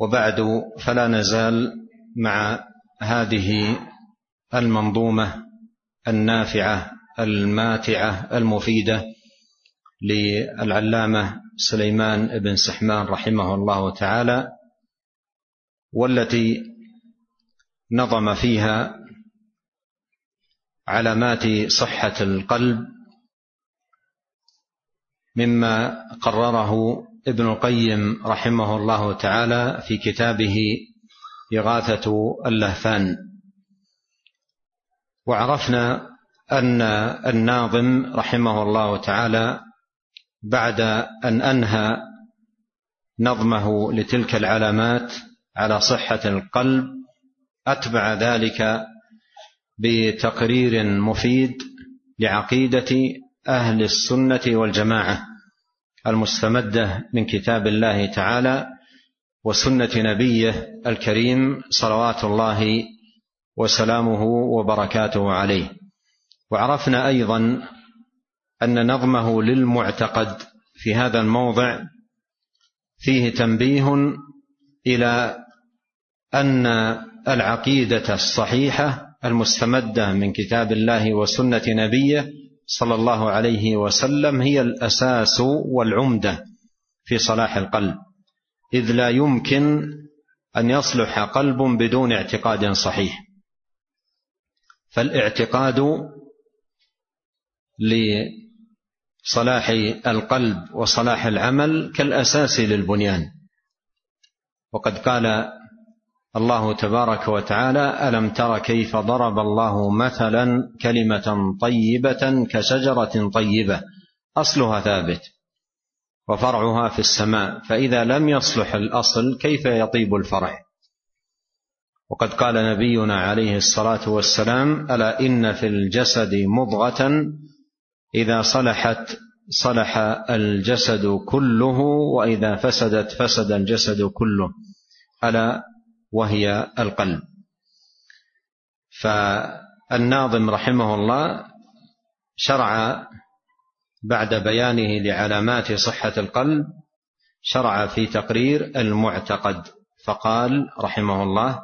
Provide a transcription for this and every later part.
وبعد فلا نزال مع هذه المنظومة النافعة الماتعة المفيدة للعلامة سليمان بن سحمان رحمه الله تعالى والتي نظم فيها علامات صحة القلب مما قرره ابن القيم رحمه الله تعالى في كتابه إغاثة اللهفان. وعرفنا أن الناظم رحمه الله تعالى بعد أن أنهى نظمه لتلك العلامات على صحة القلب أتبع ذلك بتقرير مفيد لعقيدة أهل السنة والجماعة. المستمدة من كتاب الله تعالى وسنة نبيه الكريم صلوات الله وسلامه وبركاته عليه. وعرفنا أيضا أن نظمه للمعتقد في هذا الموضع فيه تنبيه إلى أن العقيدة الصحيحة المستمدة من كتاب الله وسنة نبيه صلى الله عليه وسلم هي الأساس والعمدة في صلاح القلب. إذ لا يمكن أن يصلح قلب بدون اعتقاد صحيح. فالاعتقاد لصلاح القلب وصلاح العمل كالأساس للبنيان. وقد قال الله تبارك وتعالى ألم تر كيف ضرب الله مثلا كلمة طيبة كشجرة طيبة؟ أصلها ثابت وفرعها في السماء فإذا لم يصلح الأصل كيف يطيب الفرع وقد قال نبينا عليه الصلاة والسلام ألا إن في الجسد مضغة؟ إذا صلحت صلح الجسد كله وإذا فسدت فسد الجسد كله. ألا وهي القلب. فالناظم رحمه الله شرع بعد بيانه لعلامات صحة القلب شرع في تقرير المعتقد فقال رحمه الله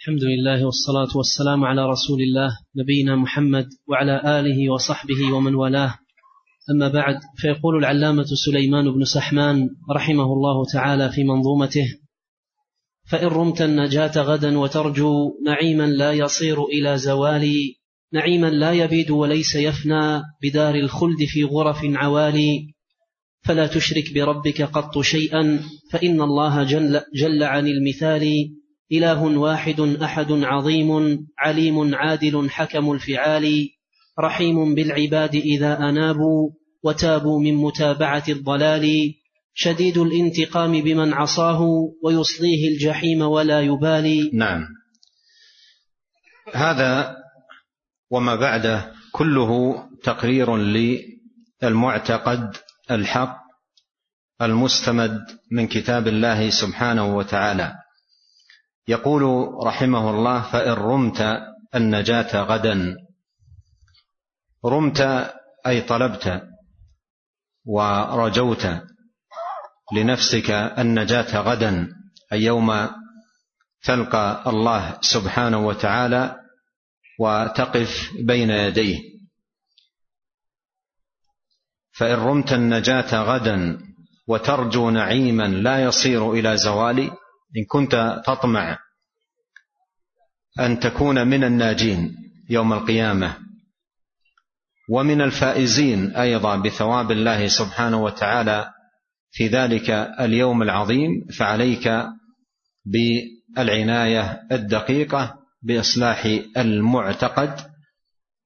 الحمد لله والصلاة والسلام على رسول الله نبينا محمد وعلى آله وصحبه ومن والاه. أما بعد فيقول العلامة سليمان بن سحمان رحمه الله تعالى في منظومته فإن رمت النجاة غدا وترجو نعيما لا يصير إلى زوال نعيما لا يبيد وليس يفنى بدار الخلد في غرف عوالي. فلا تشرك بربك قط شيئا فإن الله جل, جل عن المثال. إله واحد أحد عظيم عليم عادل حكم الفعال. رحيم بالعباد إذا أنابوا وتابوا من متابعة الضلال. شديد الانتقام بمن عصاه ويصليه الجحيم ولا يبالي. نعم. هذا وما بعده كله تقرير للمعتقد الحق المستمد من كتاب الله سبحانه وتعالى. يقول رحمه الله فإن رمت النجاة غدا. رمت أي طلبت ورجوت. لنفسك النجاة غدا أي يوم تلقى الله سبحانه وتعالى وتقف بين يديه. فإن رمت النجاة غدا وترجو نعيما لا يصير إلى زوال إن كنت تطمع أن تكون من الناجين يوم القيامة. ومن الفائزين أيضا بثواب الله سبحانه وتعالى في ذلك اليوم العظيم فعليك بالعناية الدقيقة بإصلاح المعتقد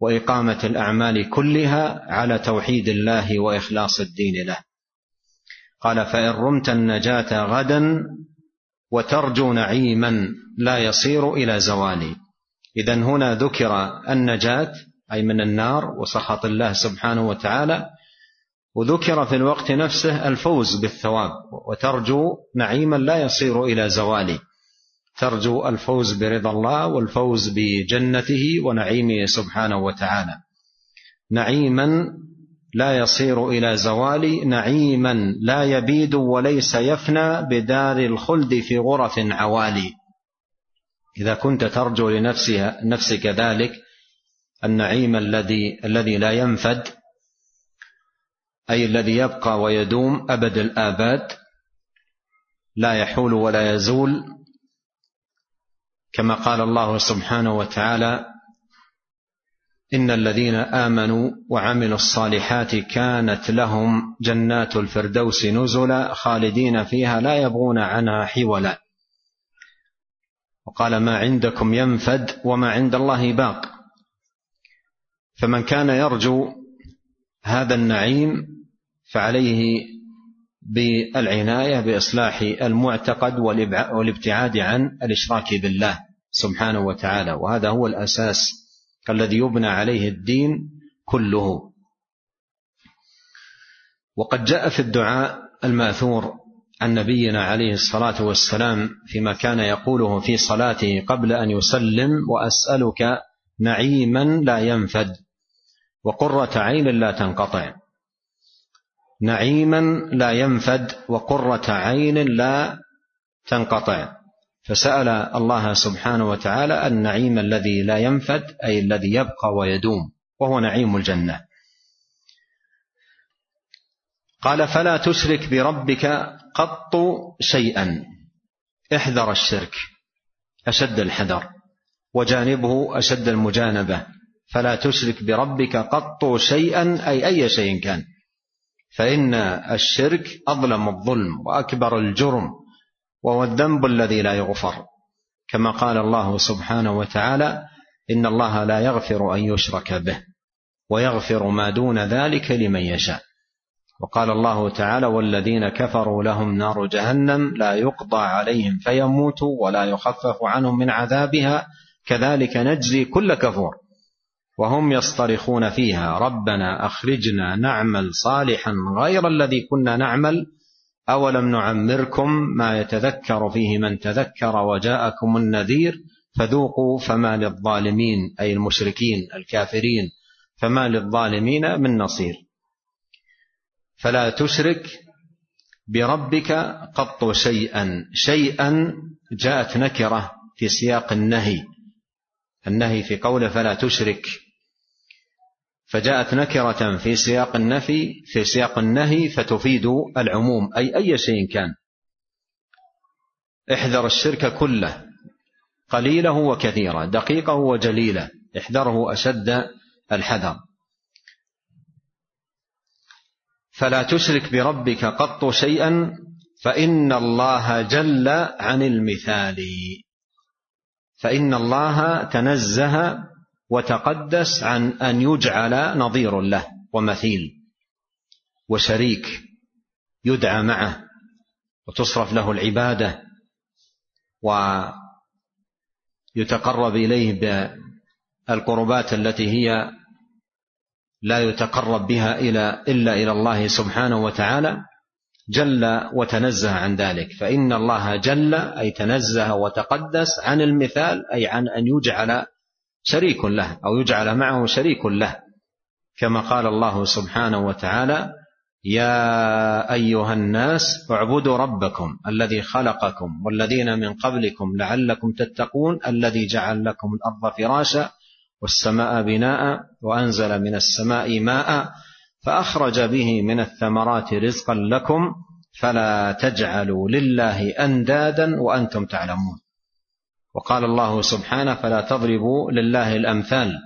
وإقامة الأعمال كلها على توحيد الله وإخلاص الدين له. قال فإن رمت النجاة غدا وترجو نعيما لا يصير إلى زوال إذا هنا ذكر النجاة أي من النار وسخط الله سبحانه وتعالى وذكر في الوقت نفسه الفوز بالثواب وترجو نعيما لا يصير إلى زوال ترجو الفوز برضا الله والفوز بجنته ونعيمه سبحانه وتعالى. نعيما لا يصير إلى زوال نعيما لا يبيد وليس يفنى بدار الخلد في غرف عوالي. إذا كنت ترجو لنفسها نفسك ذلك النعيم الذي الذي لا ينفد أي الذي يبقى ويدوم أبد الآباد لا يحول ولا يزول كما قال الله سبحانه وتعالى إن الذين آمنوا وعملوا الصالحات كانت لهم جنات الفردوس نزلا خالدين فيها لا يبغون عنها حولا. وقال ما عندكم ينفد وما عند الله باق. فمن كان يرجو هذا النعيم فعليه بالعناية بإصلاح المعتقد والابتعاد عن الإشراك بالله سبحانه وتعالى. وهذا هو الأساس الذي يبنى عليه الدين كله. وقد جاء في الدعاء الماثور عن نبينا عليه الصلاة والسلام فيما كان يقوله في صلاته قبل أن يسلم وأسألك نعيما لا ينفد وقرة عين لا تنقطع. نعيما لا ينفد وقرة عين لا تنقطع. فسأل الله سبحانه وتعالى النعيم الذي لا ينفد أي الذي يبقى ويدوم وهو نعيم الجنة. قال فلا تشرك بربك قط شيئا. احذر الشرك أشد الحذر وجانبه أشد المجانبة. فلا تشرك بربك قط شيئا أي أي شيء كان. فإن الشرك أظلم الظلم وأكبر الجرم وهو الذنب الذي لا يغفر. كما قال الله سبحانه وتعالى إن الله لا يغفر أن يشرك به ويغفر ما دون ذلك لمن يشاء. وقال الله تعالى والذين كفروا لهم نار جهنم لا يقضى عليهم فيموتوا ولا يخفف عنهم من عذابها. كذلك نجزي كل كفور. وهم يصطرخون فيها. ربنا أخرجنا نعمل صالحا غير الذي كنا نعمل. أولم نعمركم ما يتذكر فيه من تذكر وجاءكم النذير. فذوقوا فما للظالمين أي المشركين الكافرين فما للظالمين من نصير. فلا تشرك بربك قط شيئا. شيئا جاءت نكرة في سياق النهي. النهي في قوله فلا تشرك. فجاءت نكرة في سياق النفي في سياق النهي فتفيد العموم. أي أي شيء كان. احذر الشرك كله. قليله وكثيره دقيقه وجليله. احذره أشد الحذر. فلا تشرك بربك قط شيئا فإن الله جل عن المثال. فإن الله تنزه وتقدس عن أن يجعل نظير له ومثيل وشريك يدعى معه وتصرف له العبادة ويتقرب إليه بالقربات التي هي لا يتقرب بها إلى إلا إلى الله سبحانه وتعالى. جل وتنزه عن ذلك. فإن الله جل أي تنزه وتقدس عن المثال أي عن أن يجعل شريك له أو يجعل معه شريك له. كما قال الله سبحانه وتعالى يا أيها الناس اعبدوا ربكم الذي خلقكم والذين من قبلكم لعلكم تتقون الذي جعل لكم الأرض فراشا والسماء بناء وأنزل من السماء ماء فأخرج به من الثمرات رزقا لكم فلا تجعلوا لله أندادا وأنتم تعلمون. وقال الله سبحانه فلا تضربوا لله الأمثال.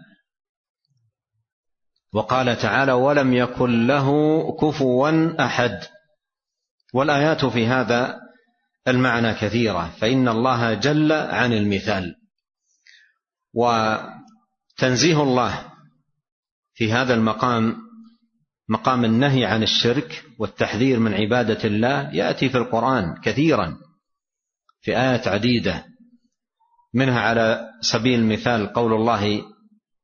وقال تعالى ولم يكن له كفوا احد. والآيات في هذا المعنى كثيرة فإن الله جل عن المثال. وتنزيه الله في هذا المقام مقام النهي عن الشرك والتحذير من عبادة الله يأتي في القرآن كثيرا في آيات عديدة. منها على سبيل المثال قول الله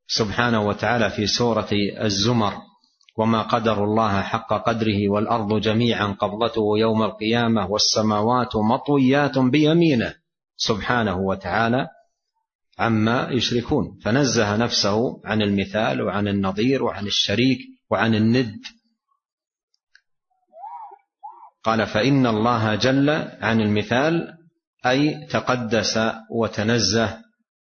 سبحانه وتعالى في سورة الزمر وما قدر الله حق قدره والأرض جميعا قبضته يوم القيامة والسماوات مطويات بيمينه سبحانه وتعالى عما يشركون. فنزه نفسه عن المثال وعن النظير وعن الشريك وعن الند. قال فإن الله جل عن المثال أي تقدس وتنزه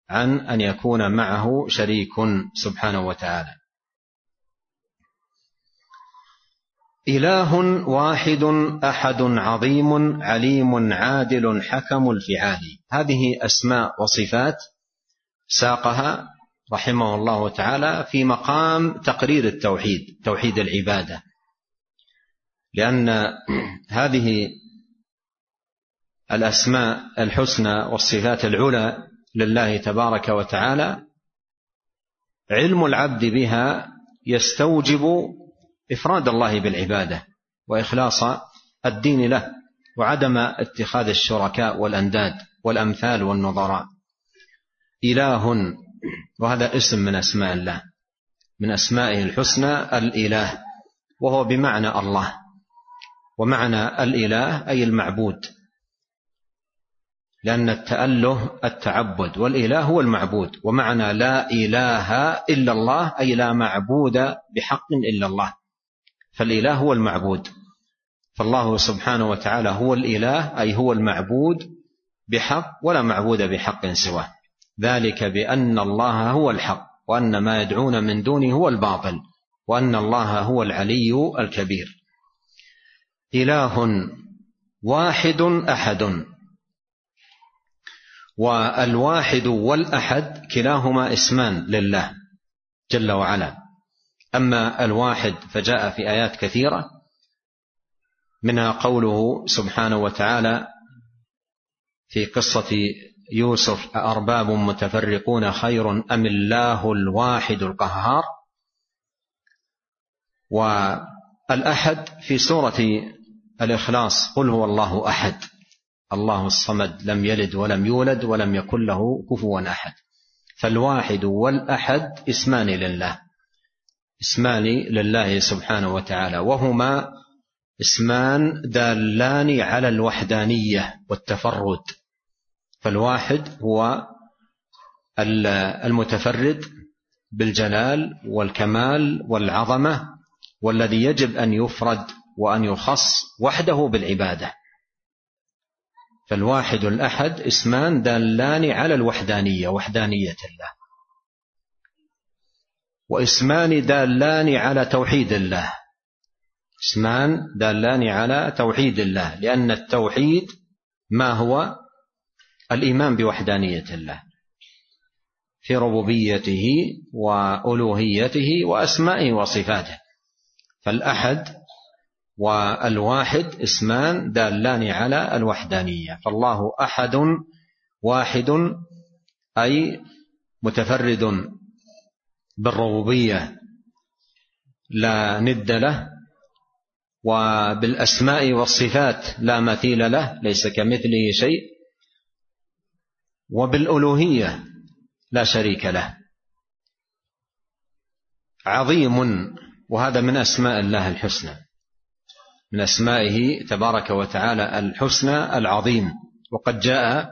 عن أن يكون معه شريك سبحانه وتعالى. إله واحد أحد عظيم عليم عادل حكم الفعال. هذه أسماء وصفات ساقها رحمه الله تعالى في مقام تقرير التوحيد توحيد العبادة. لأن هذه الأسماء الحسنى والصفات العلى لله تبارك وتعالى علم العبد بها يستوجب إفراد الله بالعبادة وإخلاص الدين له وعدم اتخاذ الشركاء والأنداد والأمثال والنظراء. إله وهذا اسم من أسماء الله من أسمائه الحسنى الإله وهو بمعنى الله. ومعنى الإله أي المعبود. لأن التأله التعبد والإله هو المعبود ومعنى لا إله إلا الله أي لا معبود بحق إلا الله. فالإله هو المعبود. فالله سبحانه وتعالى هو الإله أي هو المعبود بحق ولا معبود بحق سواه. ذلك بأن الله هو الحق وأن ما يدعون من دونه هو الباطل وأن الله هو العلي الكبير. إله واحد أحد. والواحد والأحد كلاهما اسمان لله جل وعلا. أما الواحد فجاء في آيات كثيرة منها قوله سبحانه وتعالى في قصة يوسف أأرباب متفرقون خير أم الله الواحد القهار؟ والأحد في سورة الإخلاص قل هو الله أحد. الله الصمد لم يلد ولم يولد ولم يكن له كفوا أحد. فالواحد والأحد اسمان لله اسمان لله سبحانه وتعالى وهما اسمان دالان على الوحدانية والتفرد. فالواحد هو المتفرد بالجلال والكمال والعظمة والذي يجب أن يفرد وأن يخص وحده بالعبادة. فالواحد الأحد اسمان دالان على الوحدانية وحدانية الله. واسمان دالان على توحيد الله. اسمان دالان على توحيد الله لأن التوحيد ما هو؟ الإيمان بوحدانية الله. في ربوبيته وألوهيته وأسمائه وصفاته. فالأحد والواحد اسمان دالان على الوحدانية. فالله أحد واحد أي متفرد بالربوبية لا ند له وبالأسماء والصفات لا مثيل له ليس كمثله شيء وبالألوهية لا شريك له. عظيم وهذا من أسماء الله الحسنى. من أسمائه تبارك وتعالى الحسنى العظيم. وقد جاء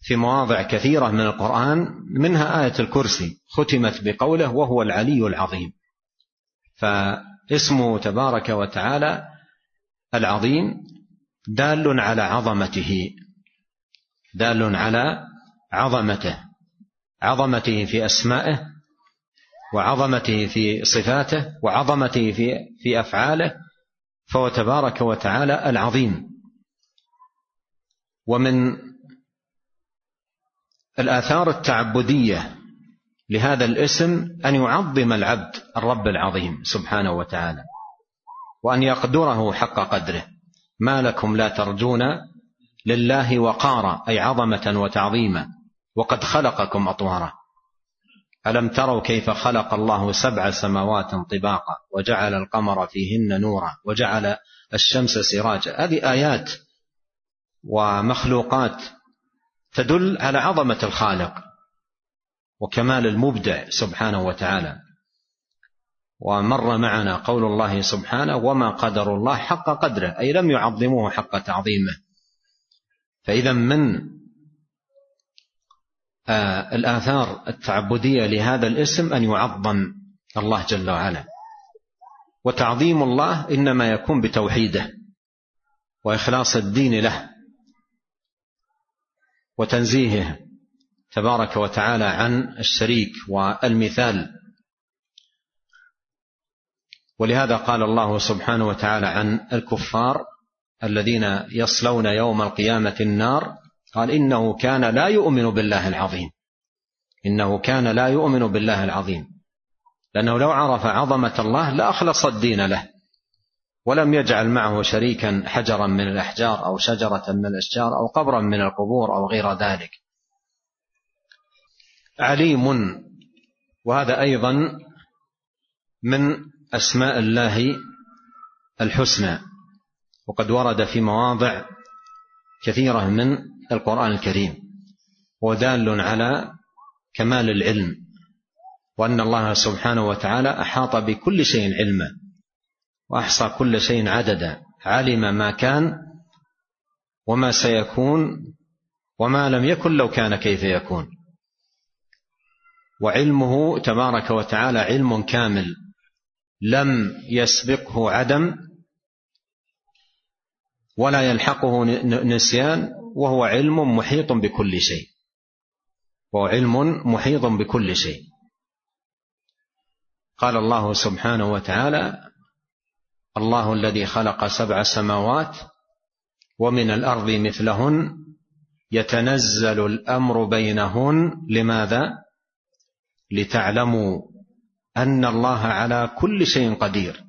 في مواضع كثيرة من القرآن منها آية الكرسي ختمت بقوله وهو العلي العظيم. فاسمه تبارك وتعالى العظيم دال على عظمته دال على عظمته عظمته في أسمائه وعظمته في صفاته وعظمته في في أفعاله فهو تبارك وتعالى العظيم. ومن الآثار التعبدية لهذا الاسم أن يعظم العبد الرب العظيم سبحانه وتعالى وأن يقدره حق قدره. ما لكم لا ترجون لله وقارا أي عظمة وتعظيما وقد خلقكم أطوارا. ألم تروا كيف خلق الله سبع سماوات طباقا وجعل القمر فيهن نورا وجعل الشمس سراجا؟ هذه آيات ومخلوقات تدل على عظمة الخالق وكمال المبدع سبحانه وتعالى. ومر معنا قول الله سبحانه وما قدر الله حق قدره أي لم يعظموه حق تعظيمه. فإذا من الآثار التعبدية لهذا الاسم أن يعظم الله جل وعلا. وتعظيم الله إنما يكون بتوحيده وإخلاص الدين له وتنزيهه تبارك وتعالى عن الشريك والمثال. ولهذا قال الله سبحانه وتعالى عن الكفار الذين يصلون يوم القيامة النار قال إنه كان لا يؤمن بالله العظيم. إنه كان لا يؤمن بالله العظيم. لأنه لو عرف عظمة الله لأخلص الدين له. ولم يجعل معه شريكا حجرا من الأحجار أو شجرة من الأشجار أو قبرا من القبور أو غير ذلك. عليم. وهذا أيضا من أسماء الله الحسنى. وقد ورد في مواضع كثيرة من القرآن الكريم ودال على كمال العلم وأن الله سبحانه وتعالى أحاط بكل شيء علما وأحصى كل شيء عددا علم ما كان وما سيكون وما لم يكن لو كان كيف يكون. وعلمه تبارك وتعالى علم كامل لم يسبقه عدم ولا يلحقه نسيان وهو علم محيط بكل شيء. وهو علم محيط بكل شيء. قال الله سبحانه وتعالى الله الذي خلق سبع سماوات ومن الأرض مثلهن يتنزل الأمر بينهن لماذا؟ لتعلموا أن الله على كل شيء قدير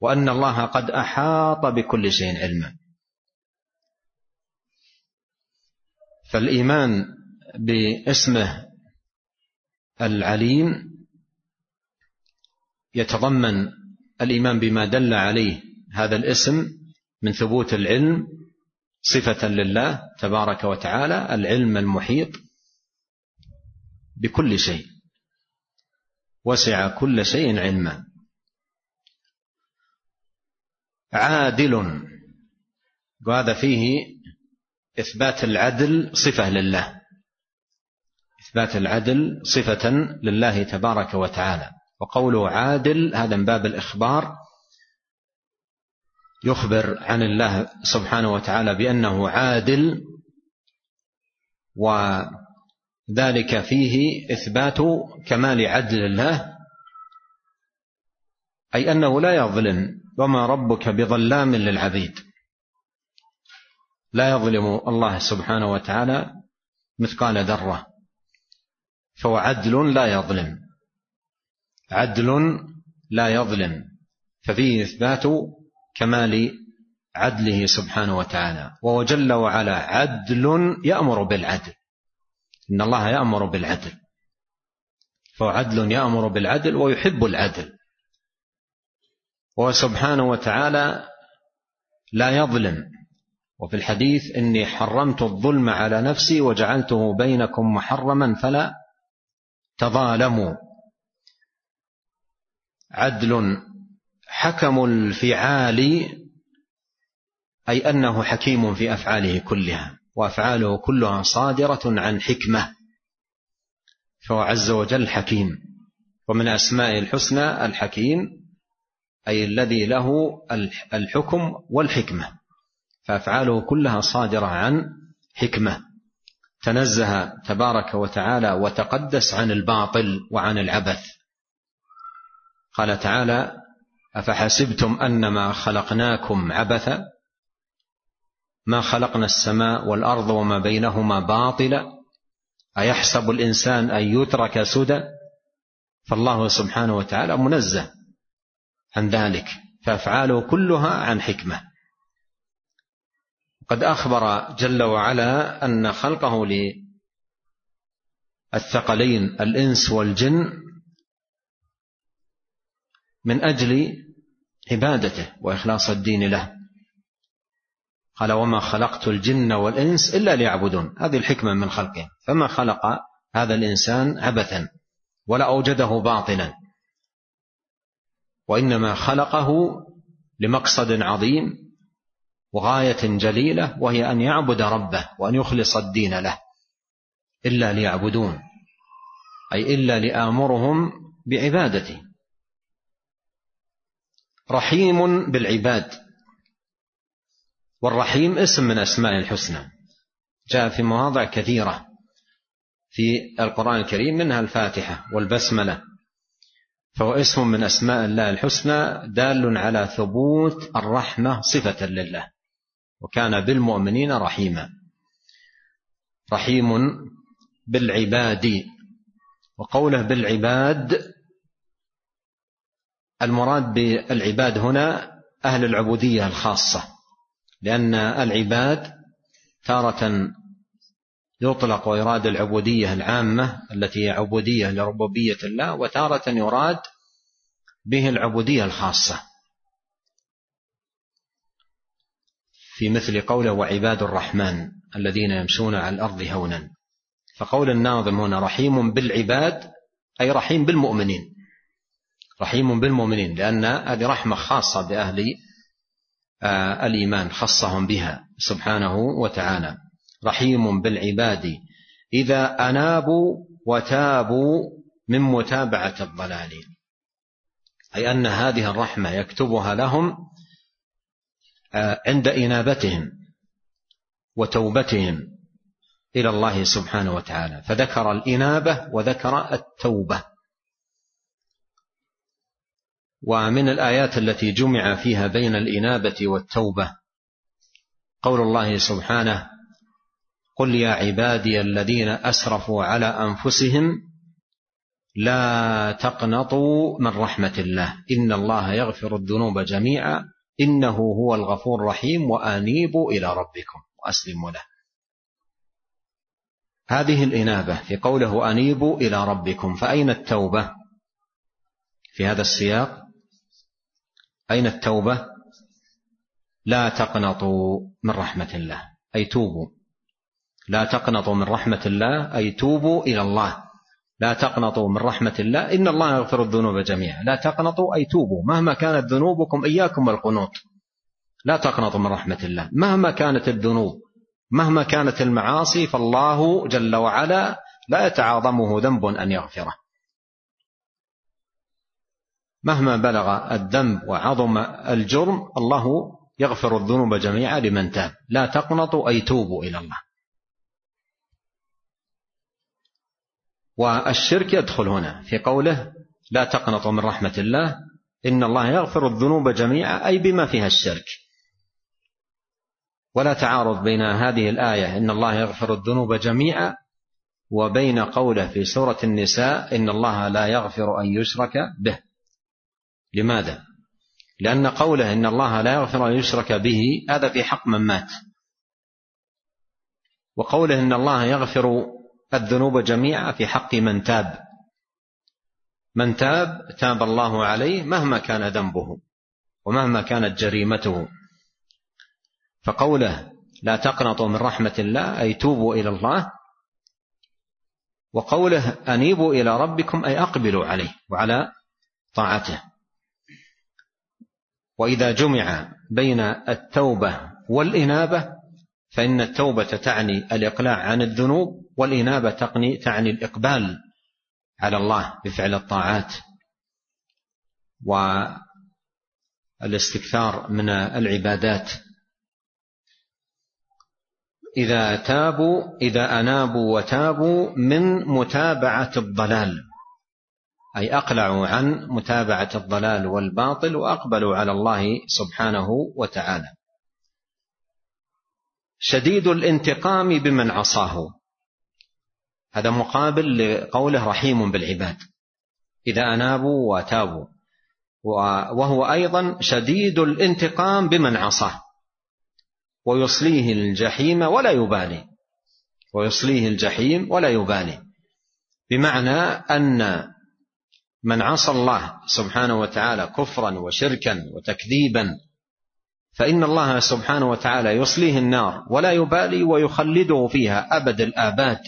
وأن الله قد أحاط بكل شيء علما. فالإيمان باسمه العليم يتضمن الإيمان بما دل عليه هذا الاسم من ثبوت العلم صفة لله تبارك وتعالى العلم المحيط بكل شيء. وسع كل شيء علما. عادل. وهذا فيه إثبات العدل صفة لله. إثبات العدل صفة لله تبارك وتعالى. وقوله عادل هذا من باب الإخبار. يخبر عن الله سبحانه وتعالى بأنه عادل و ذلك فيه إثبات كمال عدل الله. أي أنه لا يظلم وما ربك بظلام للعبيد. لا يظلم الله سبحانه وتعالى مثقال ذرة. فهو عدل لا يظلم. عدل لا يظلم. ففيه إثبات كمال عدله سبحانه وتعالى. وهو جل وعلا عدل يأمر بالعدل. إن الله يأمر بالعدل. فهو عدل يأمر بالعدل ويحب العدل. وهو سبحانه وتعالى لا يظلم. وفي الحديث إني حرمت الظلم على نفسي وجعلته بينكم محرما فلا تظالموا. عدل حكم الفعال أي أنه حكيم في أفعاله كلها وأفعاله كلها صادرة عن حكمة فهو عز وجل حكيم. ومن اسمائه الحسنى الحكيم أي الذي له الحكم والحكمة. فأفعاله كلها صادرة عن حكمة. تنزه تبارك وتعالى وتقدس عن الباطل وعن العبث. قال تعالى أفحسبتم أنما خلقناكم عبثا؟ ما خلقنا السماء والأرض وما بينهما باطلا؟ أيحسب الإنسان أن يترك سدى؟ فالله سبحانه وتعالى منزه عن ذلك فأفعاله كلها عن حكمة. قد أخبر جل وعلا أن خلقه الثقلين الإنس والجن من أجل عبادته وإخلاص الدين له. قال وما خلقت الجن والإنس إلا ليعبدون. هذه الحكمة من خلقه. فما خلق هذا الإنسان عبثا ولا أوجده باطلا وإنما خلقه لمقصد عظيم وغاية جليلة وهي أن يعبد ربه وأن يخلص الدين له. إلا ليعبدون أي إلا لآمرهم بعبادته. رحيم بالعباد. والرحيم اسم من أسماء الحسنى. جاء في مواضع كثيرة في القرآن الكريم منها الفاتحة والبسملة. فهو اسم من أسماء الله الحسنى دال على ثبوت الرحمة صفة لله. وكان بالمؤمنين رحيما. رحيم بالعباد وقوله بالعباد المراد بالعباد هنا أهل العبودية الخاصة لأن العباد تارة يطلق ويراد العبودية العامة التي هي عبودية لربوبية الله وتارة يراد به العبودية الخاصة. في مثل قوله وعباد الرحمن الذين يمشون على الأرض هونا. فقول الناظم هنا رحيم بالعباد أي رحيم بالمؤمنين. رحيم بالمؤمنين لأن هذه رحمة خاصة بأهل آه، الإيمان خصهم بها سبحانه وتعالى. رحيم بالعباد إذا أنابوا وتابوا من متابعة الضلال. أي أن هذه الرحمة يكتبها لهم عند إنابتهم وتوبتهم إلى الله سبحانه وتعالى. فذكر الإنابة وذكر التوبة. ومن الآيات التي جمع فيها بين الإنابة والتوبة قول الله سبحانه قل يا عبادي الذين أسرفوا على أنفسهم لا تقنطوا من رحمة الله إن الله يغفر الذنوب جميعا إنه هو الغفور الرحيم وأنيبوا إلى ربكم وأسلموا له. هذه الإنابة في قوله أنيبوا إلى ربكم فأين التوبة؟ في هذا السياق أين التوبة؟ لا تقنطوا من رحمة الله أي توبوا. لا تقنطوا من رحمة الله أي توبوا إلى الله. لا تقنطوا من رحمة الله. إن الله يغفر الذنوب جميعا. لا تقنطوا أي توبوا. مهما كانت ذنوبكم إياكم القنوط لا تقنطوا من رحمة الله. مهما كانت الذنوب مهما كانت المعاصي فالله جل وعلا لا يتعاظمه ذنب أن يغفره. مهما بلغ الذنب وعظم الجرم الله يغفر الذنوب جميعا لمن تاب. لا تقنطوا أي توبوا إلى الله. والشرك يدخل هنا في قوله لا تقنطوا من رحمة الله إن الله يغفر الذنوب جميعا أي بما فيها الشرك. ولا تعارض بين هذه الآية إن الله يغفر الذنوب جميعا وبين قوله في سورة النساء إن الله لا يغفر أن يشرك به. لماذا؟ لأن قوله إن الله لا يغفر أن يشرك به هذا في حق من مات. وقوله إن الله يغفر الذنوب جميعا في حق من تاب. من تاب تاب الله عليه مهما كان ذنبه ومهما كانت جريمته. فقوله لا تقنطوا من رحمة الله أي توبوا إلى الله وقوله أنيبوا إلى ربكم أي أقبلوا عليه وعلى طاعته. وإذا جمع بين التوبة والإنابة فإن التوبة تعني الإقلاع عن الذنوب والإنابة تعني, تعني الإقبال على الله بفعل الطاعات والاستكثار من العبادات. إذا تابوا إذا أنابوا وتابوا من متابعة الضلال أي أقلعوا عن متابعة الضلال والباطل وأقبلوا على الله سبحانه وتعالى. شديد الانتقام بمن عصاه. هذا مقابل لقوله رحيم بالعباد. إذا أنابوا وتابوا. وهو أيضا شديد الانتقام بمن عصاه. ويصليه الجحيم ولا يبالي. ويصليه الجحيم ولا يبالي. بمعنى أن من عصى الله سبحانه وتعالى كفرا وشركا وتكذيبا فإن الله سبحانه وتعالى يصليه النار ولا يبالي ويخلده فيها أبد الآباد.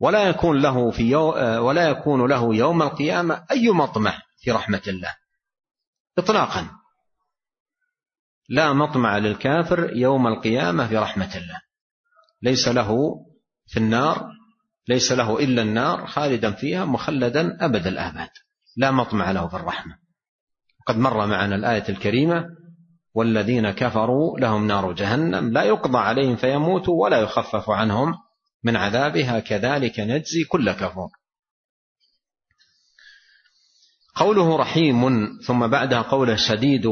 ولا يكون له في يو ولا يكون له يوم القيامة أي مطمع في رحمة الله. إطلاقا. لا مطمع للكافر يوم القيامة في رحمة الله. ليس له في النار ليس له إلا النار خالدا فيها مخلدا أبد الآباد. لا مطمع له في الرحمة. قد مر معنا الآية الكريمة والذين كفروا لهم نار جهنم لا يقضى عليهم فيموتوا ولا يخفف عنهم من عذابها كذلك نجزي كل كفور قوله رحيم ثم بعدها قوله شديد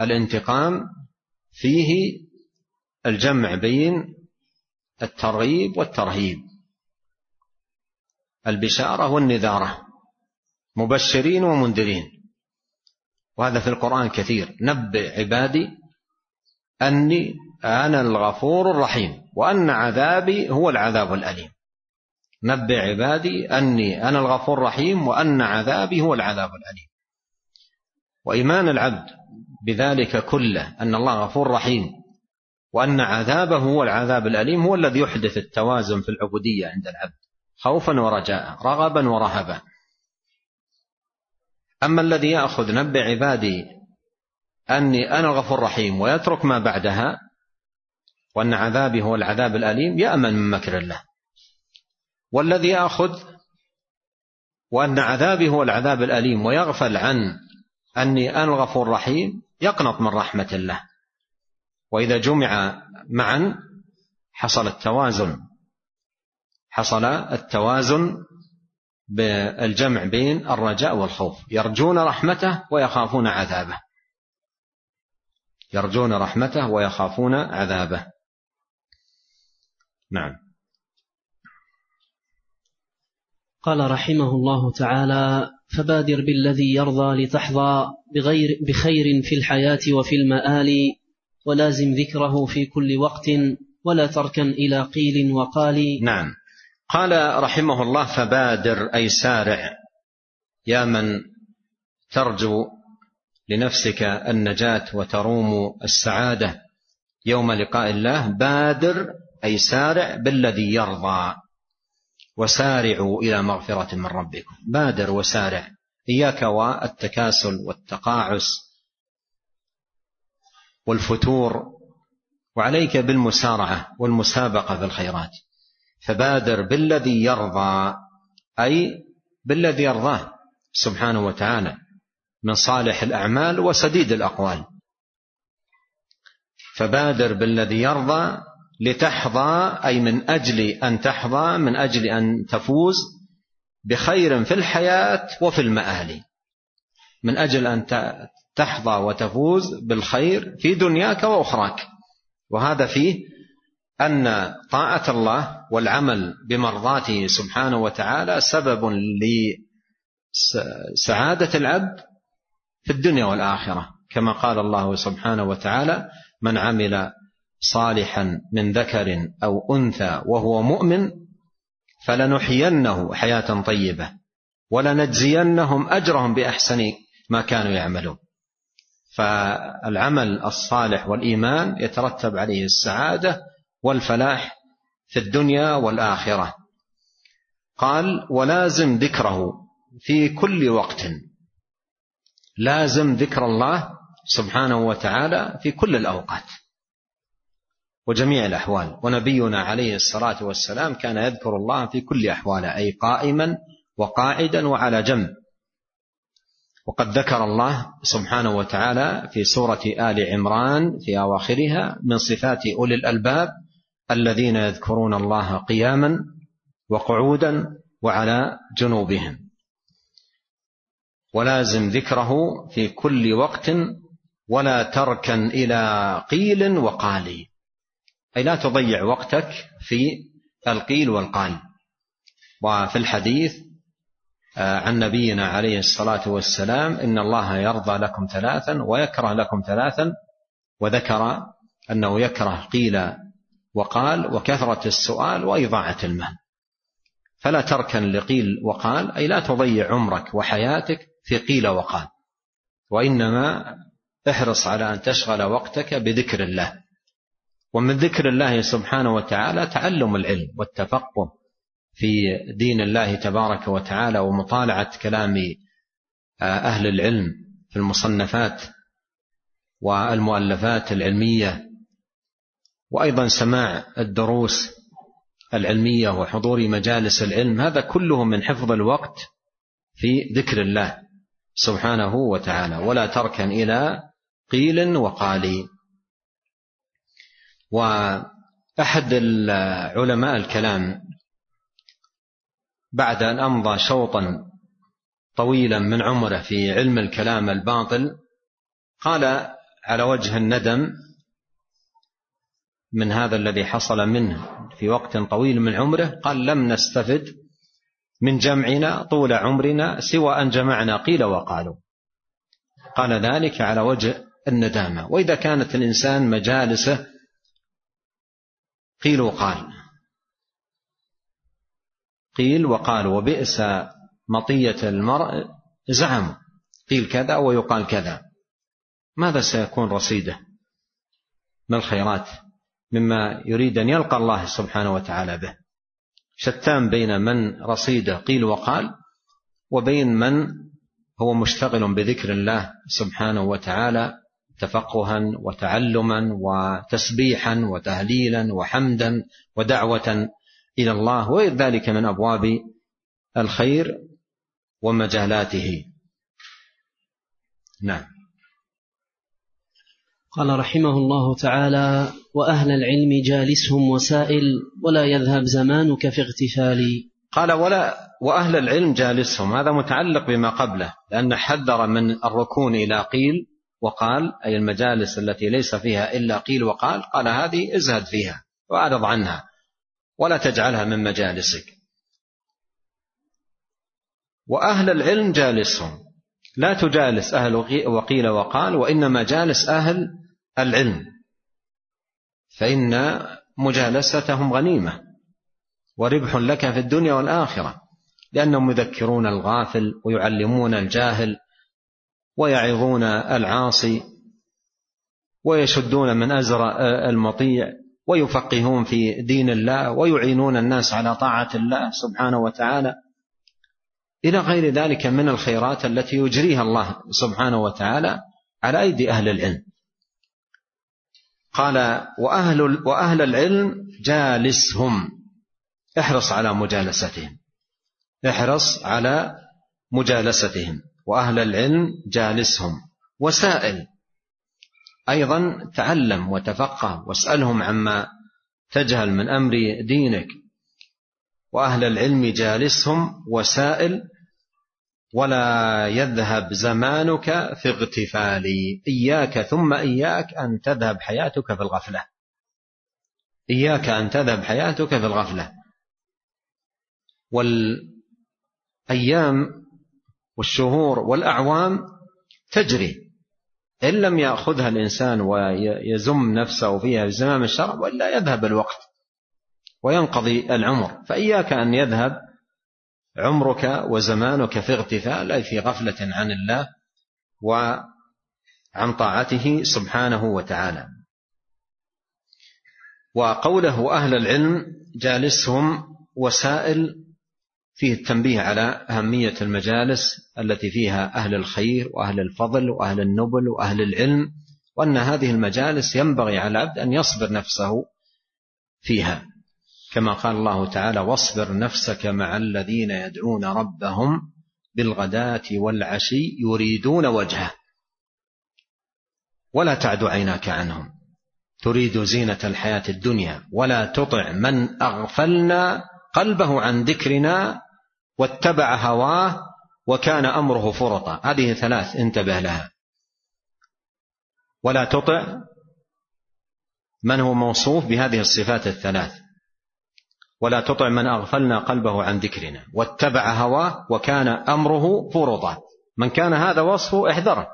الانتقام فيه الجمع بين الترغيب والترهيب. البشارة والنذارة مبشرين ومنذرين. وهذا في القرآن كثير. نبئ عبادي أني أنا الغفور الرحيم وأن عذابي هو العذاب الأليم. نبئ عبادي أني أنا الغفور الرحيم وأن عذابي هو العذاب الأليم. وإيمان العبد بذلك كله أن الله غفور رحيم وأن عذابه هو العذاب الأليم هو الذي يحدث التوازن في العبودية عند العبد خوفا ورجاء رغبا ورهبا. أما الذي يأخذ نبئ عبادي أني أنا الغفور الرحيم ويترك ما بعدها وأن عذابي هو العذاب الأليم يامن من مكر الله. والذي يأخذ وأن عذابي هو العذاب الأليم ويغفل عن أني أنا الغفور الرحيم يقنط من رحمة الله. وإذا جمع معا حصل التوازن. حصل التوازن بالجمع بين الرجاء والخوف. يرجون رحمته ويخافون عذابه. يرجون رحمته ويخافون عذابه. نعم. قال رحمه الله تعالى فبادر بالذي يرضى لتحظى بغير بخير في الحياة وفي المآل ولازم ذكره في كل وقت ولا تركن إلى قيل وقال. نعم. قال رحمه الله فبادر أي سارع يا من ترجو لنفسك النجاة وتروم السعادة يوم لقاء الله بادر أي سارع بالذي يرضى وسارعوا إلى مغفرة من ربكم. بادر وسارع. إياك والتكاسل والتقاعس والفتور. وعليك بالمسارعة والمسابقة في الخيرات. فبادر بالذي يرضى أي بالذي يرضاه سبحانه وتعالى من صالح الأعمال وسديد الأقوال. فبادر بالذي يرضى لتحظى أي من أجل أن تحظى من أجل أن تفوز بخير في الحياة وفي المآل. من أجل أن تحظى وتفوز بالخير في دنياك وأخراك. وهذا فيه أن طاعة الله والعمل بمرضاته سبحانه وتعالى سبب لسعادة العبد في الدنيا والآخرة. كما قال الله سبحانه وتعالى من عمل صالحا من ذكر أو أنثى وهو مؤمن فلنحيينه حياة طيبة ولنجزينهم أجرهم بأحسن ما كانوا يعملون. فالعمل الصالح والإيمان يترتب عليه السعادة والفلاح في الدنيا والآخرة. قال ولازم ذكره في كل وقت. لازم ذكر الله سبحانه وتعالى في كل الأوقات. وجميع الأحوال. ونبينا عليه الصلاة والسلام كان يذكر الله في كل أحواله أي قائما وقاعدا وعلى جنب. وقد ذكر الله سبحانه وتعالى في سورة آل عمران في أواخرها من صفات أولي الألباب الذين يذكرون الله قياما وقعودا وعلى جنوبهم. ولازم ذكره في كل وقت ولا تركن إلى قيل وقال أي لا تضيع وقتك في القيل والقال. وفي الحديث آه، عن نبينا عليه الصلاة والسلام إن الله يرضى لكم ثلاثا ويكره لكم ثلاثا وذكر أنه يكره قيل وقال وكثرة السؤال وإضاعة المال فلا تركن لقيل وقال أي لا تضيع عمرك وحياتك في قيل وقال. وإنما احرص على أن تشغل وقتك بذكر الله. ومن ذكر الله سبحانه وتعالى تعلم العلم والتفقه في دين الله تبارك وتعالى ومطالعة كلام أهل العلم في المصنفات والمؤلفات العلمية وأيضا سماع الدروس العلمية وحضور مجالس العلم هذا كله من حفظ الوقت في ذكر الله سبحانه وتعالى. ولا تركن إلى قيل وقال. وأحد علماء الكلام بعد أن أمضى شوطا طويلا من عمره في علم الكلام الباطل قال على وجه الندم من هذا الذي حصل منه في وقت طويل من عمره قال لم نستفد من جمعنا طول عمرنا سوى أن جمعنا قيل وقالوا. قال ذلك على وجه الندامة. وإذا كانت الإنسان مجالسه قيل وقال. قيل وقال وبئس مطية المرء زعم. قيل كذا ويقال كذا. ماذا سيكون رصيده؟ من الخيرات مما يريد أن يلقى الله سبحانه وتعالى به؟ شتان بين من رصيده قيل وقال وبين من هو مشتغل بذكر الله سبحانه وتعالى تفقها وتعلما وتسبيحا وتهليلا وحمدا ودعوة إلى الله وغير ذلك من أبواب الخير ومجالاته. نعم. قال رحمه الله تعالى وأهل العلم جالسهم وسائل ولا يذهب زمانك في اغتفال قال ولا وأهل العلم جالسهم. هذا متعلق بما قبله لأن حذر من الركون إلى قيل وقال أي المجالس التي ليس فيها إلا قيل وقال قال هذه ازهد فيها وأعرض عنها ولا تجعلها من مجالسك. وأهل العلم جالسهم. لا تجالس أهل وقيل وقال وإنما جالس أهل العلم. فإن مجالستهم غنيمة. وربح لك في الدنيا والآخرة. لأنهم يذكرون الغافل ويعلمون الجاهل ويعظون العاصي ويشدون من أزر المطيع ويفقهون في دين الله ويعينون الناس على طاعة الله سبحانه وتعالى. إلى غير ذلك من الخيرات التي يجريها الله سبحانه وتعالى على أيدي أهل العلم. قال وأهل, وأهل العلم جالسهم. احرص على مجالستهم. احرص على مجالستهم. وأهل العلم جالسهم. وسائل. أيضا تعلم وتفقه. واسألهم عما تجهل من أمر دينك. وأهل العلم جالسهم. وسائل. ولا يذهب زمانك في اغتفالي إياك ثم إياك أن تذهب حياتك في الغفلة. إياك أن تذهب حياتك في الغفلة. والأيام والشهور والأعوام تجري. إن لم يأخذها الإنسان ويزم نفسه فيها بزمام الشرع وإلا يذهب الوقت وينقضي العمر. فإياك أن يذهب عمرك وزمانك في اغتفال أي في غفلة عن الله وعن طاعته سبحانه وتعالى. وقوله أهل العلم جالسهم وسائل فيه التنبيه على أهمية المجالس التي فيها أهل الخير وأهل الفضل وأهل النبل وأهل العلم وأن هذه المجالس ينبغي على العبد أن يصبر نفسه فيها. كما قال الله تعالى واصبر نفسك مع الذين يدعون ربهم بالغداة والعشي يريدون وجهه ولا تعد عيناك عنهم. تريد زينة الحياة الدنيا ولا تطع من أغفلنا قلبه عن ذكرنا واتبع هواه وكان أمره فرطا. هذه ثلاث انتبه لها. ولا تطع من هو موصوف بهذه الصفات الثلاث. ولا تطع من أغفلنا قلبه عن ذكرنا. واتبع هواه وكان أمره فرطا. من كان هذا وصفه احذره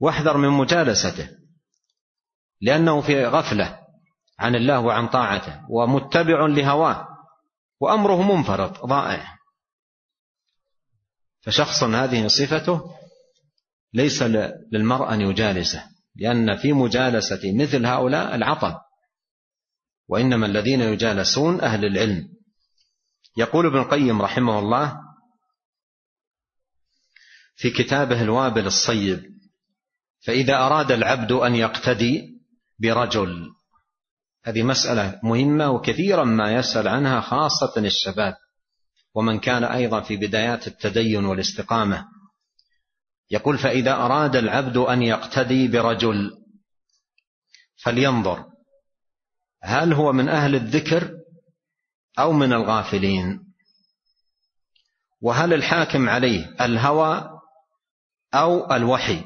واحذر من مجالسته. لأنه في غفلة عن الله وعن طاعته. ومتبع لهواه. وأمره منفرط ضائع. فشخص هذه صفته ليس للمرء أن يجالسه لأن في مجالسة مثل هؤلاء العطب وإنما الذين يجالسون أهل العلم. يقول ابن القيم رحمه الله في كتابه الوابل الصيب فإذا أراد العبد أن يقتدي برجل هذه مسألة مهمة وكثيرا ما يسأل عنها خاصة الشباب ومن كان أيضا في بدايات التدين والاستقامة. يقول فإذا أراد العبد أن يقتدي برجل فلينظر هل هو من أهل الذكر أو من الغافلين؟ وهل الحاكم عليه الهوى أو الوحي؟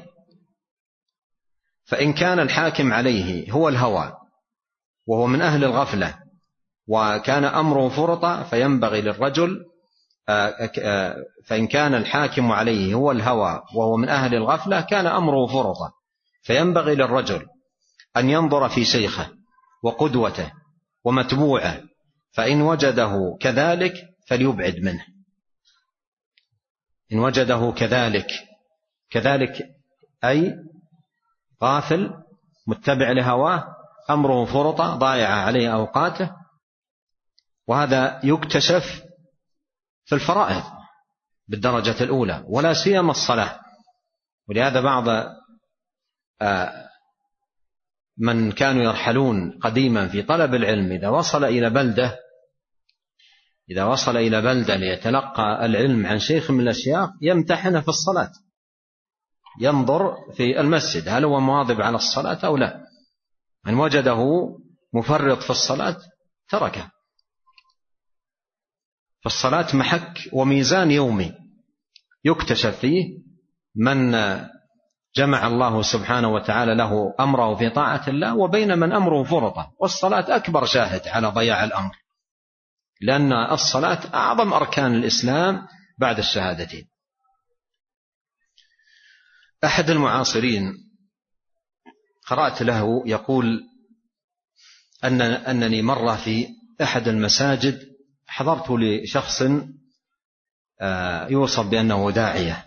فإن كان الحاكم عليه هو الهوى وهو من أهل الغفلة. وكان أمره فرطا فينبغي للرجل آه، آه، فإن كان الحاكم عليه هو الهوى وهو من أهل الغفلة كان أمره فرطا فينبغي للرجل أن ينظر في شيخه وقدوته ومتبوعه فإن وجده كذلك فليبعد منه. إن وجده كذلك كذلك أي غافل متبع لهواه أمره فرطة ضايع عليه أوقاته وهذا يكتشف في الفرائض بالدرجة الأولى ولا سيما الصلاة. ولهذا بعض آه، من كانوا يرحلون قديما في طلب العلم إذا وصل إلى بلدة إذا وصل إلى بلدة ليتلقى العلم عن شيخ من الأشياخ يمتحنه في الصلاة ينظر في المسجد هل هو مواظب على الصلاة أو لا. من وجده مفرط في الصلاة تركه. فالصلاة محك وميزان يومي يكتشف فيه من جمع الله سبحانه وتعالى له أمره في طاعة الله وبين من أمره فرطة. والصلاة أكبر شاهد على ضياع الأمر لأن الصلاة أعظم أركان الإسلام بعد الشهادتين. أحد المعاصرين قرأت له يقول أن أنني مرة في أحد المساجد حضرت لشخص آه، يوصف بأنه داعية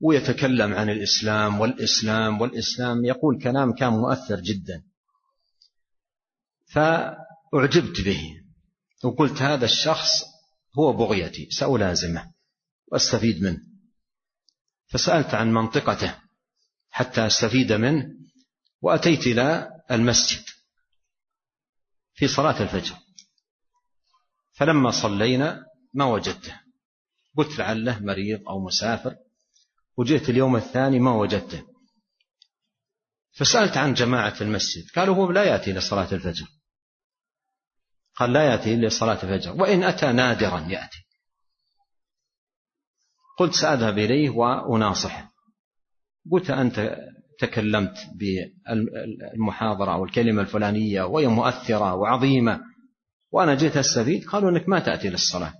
ويتكلم عن الإسلام والإسلام والإسلام يقول كلام كان مؤثر جدا. فأعجبت به وقلت هذا الشخص هو بغيتي سألازمه وأستفيد منه. فسألت عن منطقته حتى أستفيد منه وأتيت إلى المسجد في صلاة الفجر. فلما صلينا ما وجدته. قلت لعله مريض أو مسافر. وجئت اليوم الثاني ما وجدته. فسألت عن جماعة المسجد. قالوا هو لا يأتي لصلاة الفجر. قال لا يأتي لصلاة الفجر. وإن أتى نادرا يأتي. قلت سأذهب إليه وأناصحه. قلت أنت تكلمت بالمحاضرة أو الكلمة الفلانية وهي مؤثرة وعظيمة وأنا جيت أستفيد قالوا أنك ما تأتي للصلاة.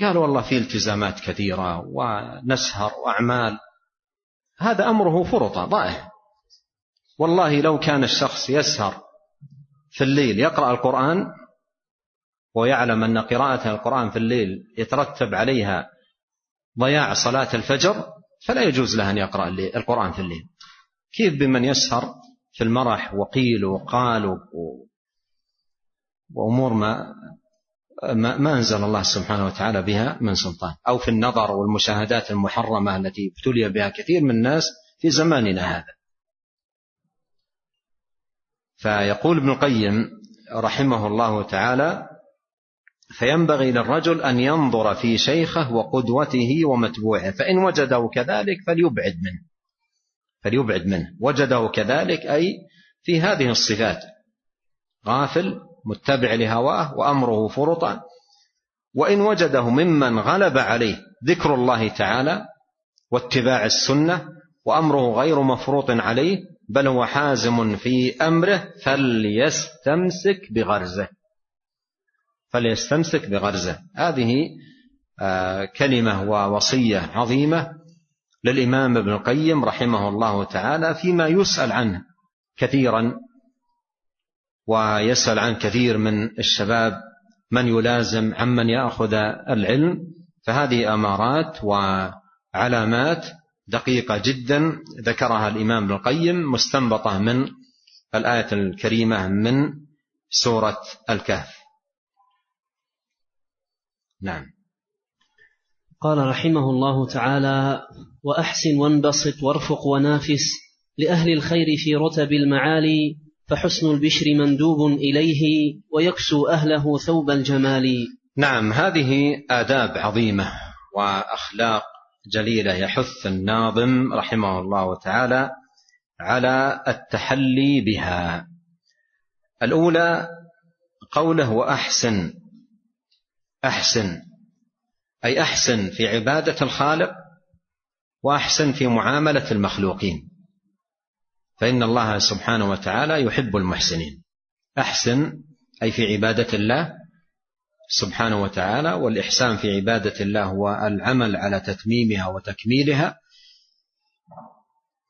قال والله في التزامات كثيرة ونسهر وأعمال. هذا أمره فرطة ضائع. والله لو كان الشخص يسهر في الليل يقرأ القرآن ويعلم أن قراءة القرآن في الليل يترتب عليها ضياع صلاة الفجر فلا يجوز له أن يقرأ القرآن في الليل. كيف بمن يسهر في المرح وقيل وقال وأمور ما ما أنزل الله سبحانه وتعالى بها من سلطان. أو في النظر والمشاهدات المحرمة التي ابتلي بها كثير من الناس في زماننا هذا. فيقول ابن القيم رحمه الله تعالى فينبغي للرجل أن ينظر في شيخه وقدوته ومتبوعه فإن وجده كذلك فليبعد منه. فليبعد منه. وجده كذلك أي في هذه الصفات. غافل متبع لهواه وأمره فرطا. وإن وجده ممن غلب عليه ذكر الله تعالى واتباع السنة وأمره غير مفروط عليه بل هو حازم في أمره فليستمسك بغرزه. فليستمسك بغرزه. هذه آه، كلمة ووصية للإمام ابن القيم رحمه الله تعالى فيما يسأل عنه كثيرا ويسأل عن كثير من الشباب من يلازم عمن يأخذ العلم. فهذه آمارات وعلامات دقيقة جدا ذكرها الإمام ابن القيم مستنبطة من الآية الكريمة من سورة الكهف. نعم. قال رحمه الله تعالى وأحسن وانبسط وارفق ونافس لأهل الخير في رتب المعالي فحسن البشر مندوب إليه ويكسو أهله ثوب الجمال. نعم هذه آداب عظيمة وأخلاق جليلة يحث الناظم رحمه الله تعالى على التحلي بها. الأولى قوله وأحسن أحسن أي أحسن في عبادة الخالق وأحسن في معاملة المخلوقين. فإن الله سبحانه وتعالى يحب المحسنين. أحسن أي في عبادة الله سبحانه وتعالى والإحسان في عبادة الله هو العمل على تتميمها وتكميلها.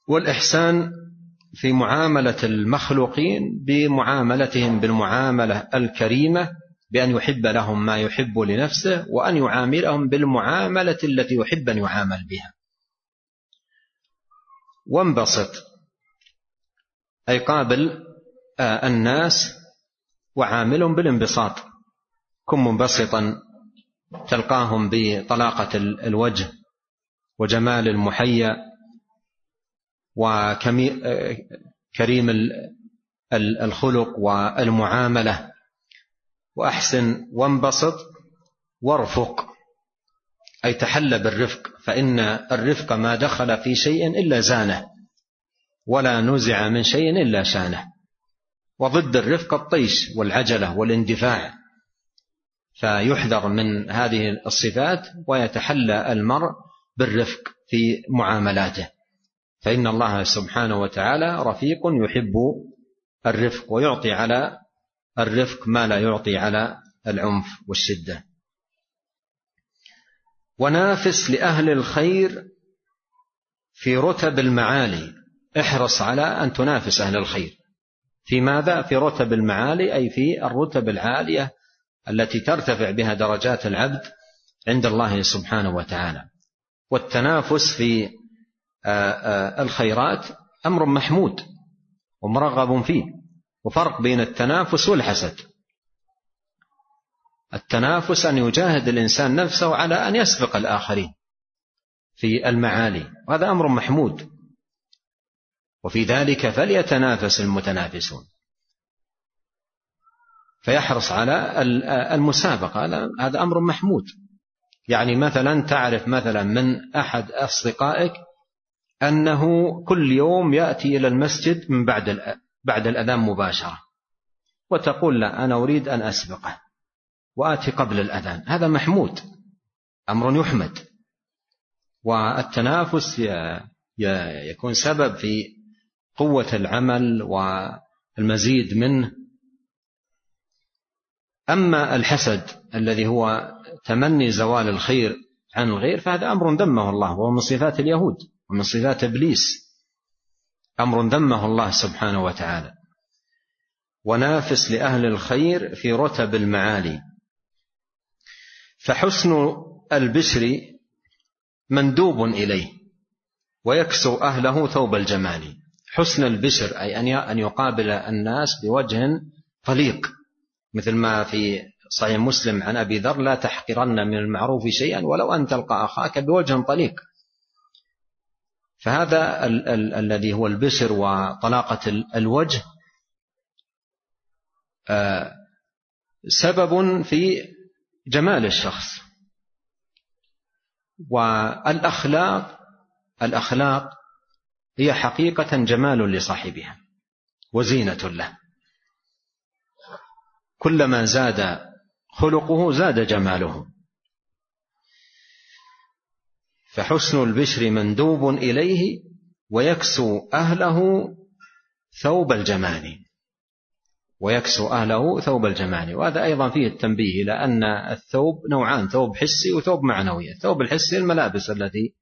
والإحسان في معاملة المخلوقين بمعاملتهم بالمعاملة الكريمة بأن يحب لهم ما يحب لنفسه وأن يعاملهم بالمعاملة التي يحب أن يعامل بها. وانبسط. أي قابل آه، الناس وعاملهم بالانبساط. كن منبسطا تلقاهم بطلاقة الوجه وجمال المحيا وكريم الخلق والمعاملة. وأحسن وانبسط وارفق. أي تحل بالرفق فإن الرفق ما دخل في شيء إلا زانه ولا نزع من شيء إلا شانه. وضد الرفق الطيش والعجلة والاندفاع. فيحذر من هذه الصفات ويتحلى المرء بالرفق في معاملاته. فإن الله سبحانه وتعالى رفيق يحب الرفق ويعطي على الرفق ما لا يعطي على العنف والشدة. ونافس لأهل الخير في رتب المعالي. احرص على أن تنافس أهل الخير. في ماذا؟ في رتب المعالي أي في الرتب العالية التي ترتفع بها درجات العبد عند الله سبحانه وتعالى. والتنافس في آه، آه، الخيرات أمر محمود ومرغب فيه. وفرق بين التنافس والحسد. التنافس أن يجاهد الإنسان نفسه على أن يسبق الآخرين في المعالي. وهذا أمر محمود. وفي ذلك فليتنافس المتنافسون. فيحرص على المسابقة. هذا أمر محمود. يعني مثلا تعرف مثلا من أحد أصدقائك أنه كل يوم يأتي إلى المسجد من بعد بعد الأذان مباشرة. وتقول لا أنا أريد أن أسبقه. وآتي قبل الأذان. هذا محمود. أمر يحمد. والتنافس يكون سبب في قوة العمل والمزيد منه. أما الحسد الذي هو تمني زوال الخير عن الغير فهذا أمر ذمه الله وهو من صفات اليهود ومن صفات إبليس. أمر ذمه الله سبحانه وتعالى. ونافس لأهل الخير في رتب المعالي. فحسن البشر مندوب إليه ويكسو أهله ثوب الجمال. حسن البشر أي أن يقابل الناس بوجه طليق مثل ما في صحيح مسلم عن أبي ذر لا تحقرن من المعروف شيئا ولو أن تلقى أخاك بوجه طليق. فهذا ال- ال- الذي هو البشر وطلاقة الوجه آه، سبب في جمال الشخص. والأخلاق الأخلاق هي حقيقة جمال لصاحبها وزينة له. كلما زاد خلقه زاد جماله. فحسن البشر مندوب إليه ويكسو أهله ثوب الجمال. ويكسو أهله ثوب الجمال. وهذا أيضا فيه التنبيه إلى أن الثوب نوعان ثوب حسي وثوب معنوي. الثوب الحسي الملابس التي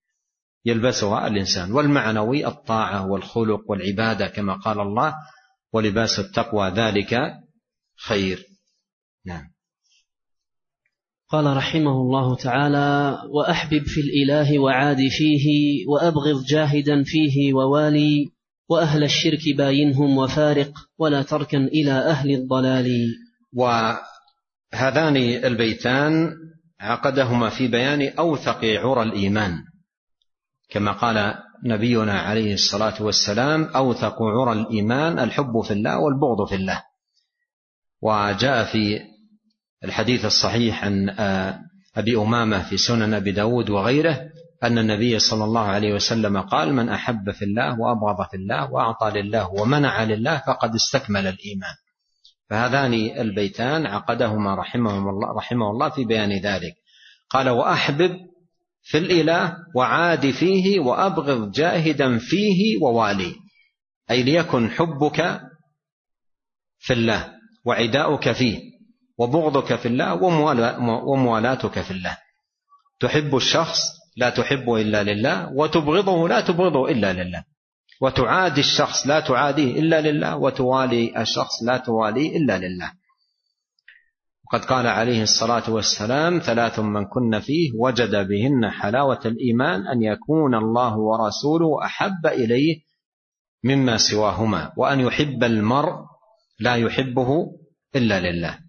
يلبسها الإنسان والمعنوي الطاعة والخلق والعبادة كما قال الله ولباس التقوى ذلك خير. نعم. قال رحمه الله تعالى وأحبب في الإله وعاد فيه وأبغض جاهدا فيه ووالي وأهل الشرك باينهم وفارق ولا تركن إلى أهل الضلال. وهذان البيتان عقدهما في بيان أوثق عرى الإيمان. كما قال نبينا عليه الصلاة والسلام أوثق عرى الإيمان الحب في الله والبغض في الله. وجاء في الحديث الصحيح عن آه، أبي أمامة في سنن أبي داود وغيره أن النبي صلى الله عليه وسلم قال من أحب في الله وأبغض في الله وأعطى لله ومنع لله فقد استكمل الإيمان. فهذان البيتان عقدهما رحمه الله, رحمه الله في بيان ذلك. قال وأحبب في الإله وعاد فيه وأبغض جاهدا فيه ووالي. أي ليكن حبك في الله وعداؤك فيه وبغضك في الله وموالاتك في الله. تحب الشخص لا تحبه إلا لله وتبغضه لا تبغضه إلا لله. وتعادي الشخص لا تعاديه إلا لله وتوالي الشخص لا تواليه إلا لله. وقد قال عليه الصلاة والسلام ثلاث من كن فيه وجد بهن حلاوة الإيمان أن يكون الله ورسوله أحب إليه مما سواهما وأن يحب المرء لا يحبه إلا لله.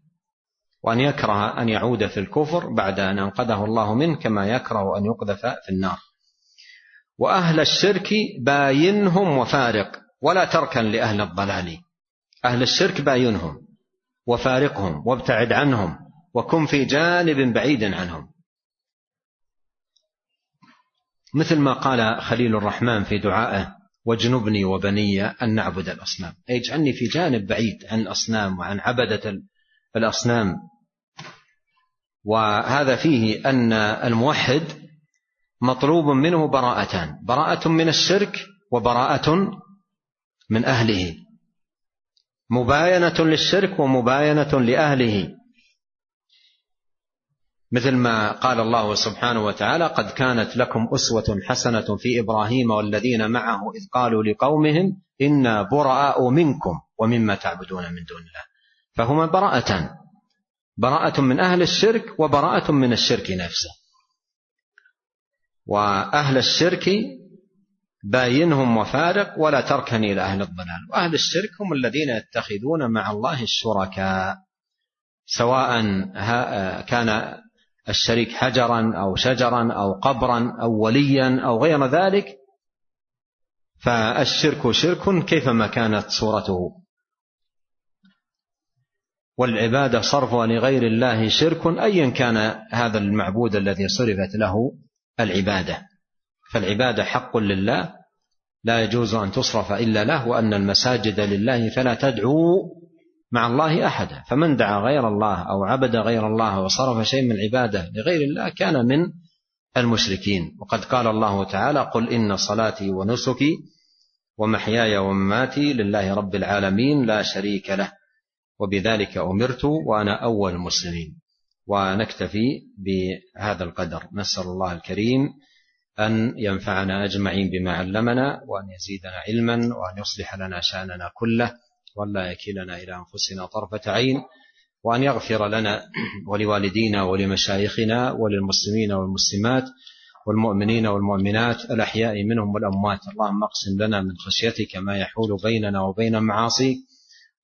وأن يكره أن يعود في الكفر بعد أن أنقذه الله منه كما يكره أن يقذف في النار. وأهل الشرك باينهم وفارق ولا تركا لأهل الضلال. أهل الشرك باينهم وفارقهم وابتعد عنهم وكن في جانب بعيد عنهم. مثل ما قال خليل الرحمن في دعائه واجنبني وبني أن نعبد الأصنام. أي اجعلني في جانب بعيد عن الأصنام وعن عبدة الأصنام. وهذا فيه أن الموحد مطلوب منه براءتان براءة من الشرك وبراءة من أهله. مباينة للشرك ومباينة لأهله. مثل ما قال الله سبحانه وتعالى قد كانت لكم أسوة حسنة في إبراهيم والذين معه إذ قالوا لقومهم إنا براء منكم ومما تعبدون من دون الله فهما براءتان. براءة من أهل الشرك وبراءة من الشرك نفسه. وأهل الشرك باينهم وفارق ولا تركن إلى أهل الضلال. وأهل الشرك هم الذين يتخذون مع الله الشركاء سواء كان الشريك حجرا أو شجرا أو قبرا أو وليا أو غير ذلك فالشرك شرك كيفما كانت صورته. والعبادة صرفها لغير الله شرك أيا كان هذا المعبود الذي صرفت له العبادة. فالعبادة حق لله لا يجوز أن تصرف إلا له وأن المساجد لله فلا تدعو مع الله أحدا. فمن دعا غير الله أو عبد غير الله وصرف شيء من العبادة لغير الله كان من المشركين. وقد قال الله تعالى قل إن صلاتي ونسكي ومحياي ومماتي لله رب العالمين لا شريك له. وبذلك أمرت وأنا أول المسلمين. ونكتفي بهذا القدر. نسأل الله الكريم أن ينفعنا أجمعين بما علمنا وأن يزيدنا علما وأن يصلح لنا شأننا كله وأن لا يكلنا إلى أنفسنا طرفة عين وأن يغفر لنا ولوالدينا ولمشايخنا وللمسلمين والمسلمات والمؤمنين والمؤمنات الأحياء منهم والأموات. اللهم اقسم لنا من خشيتك ما يحول بيننا وبين معاصيك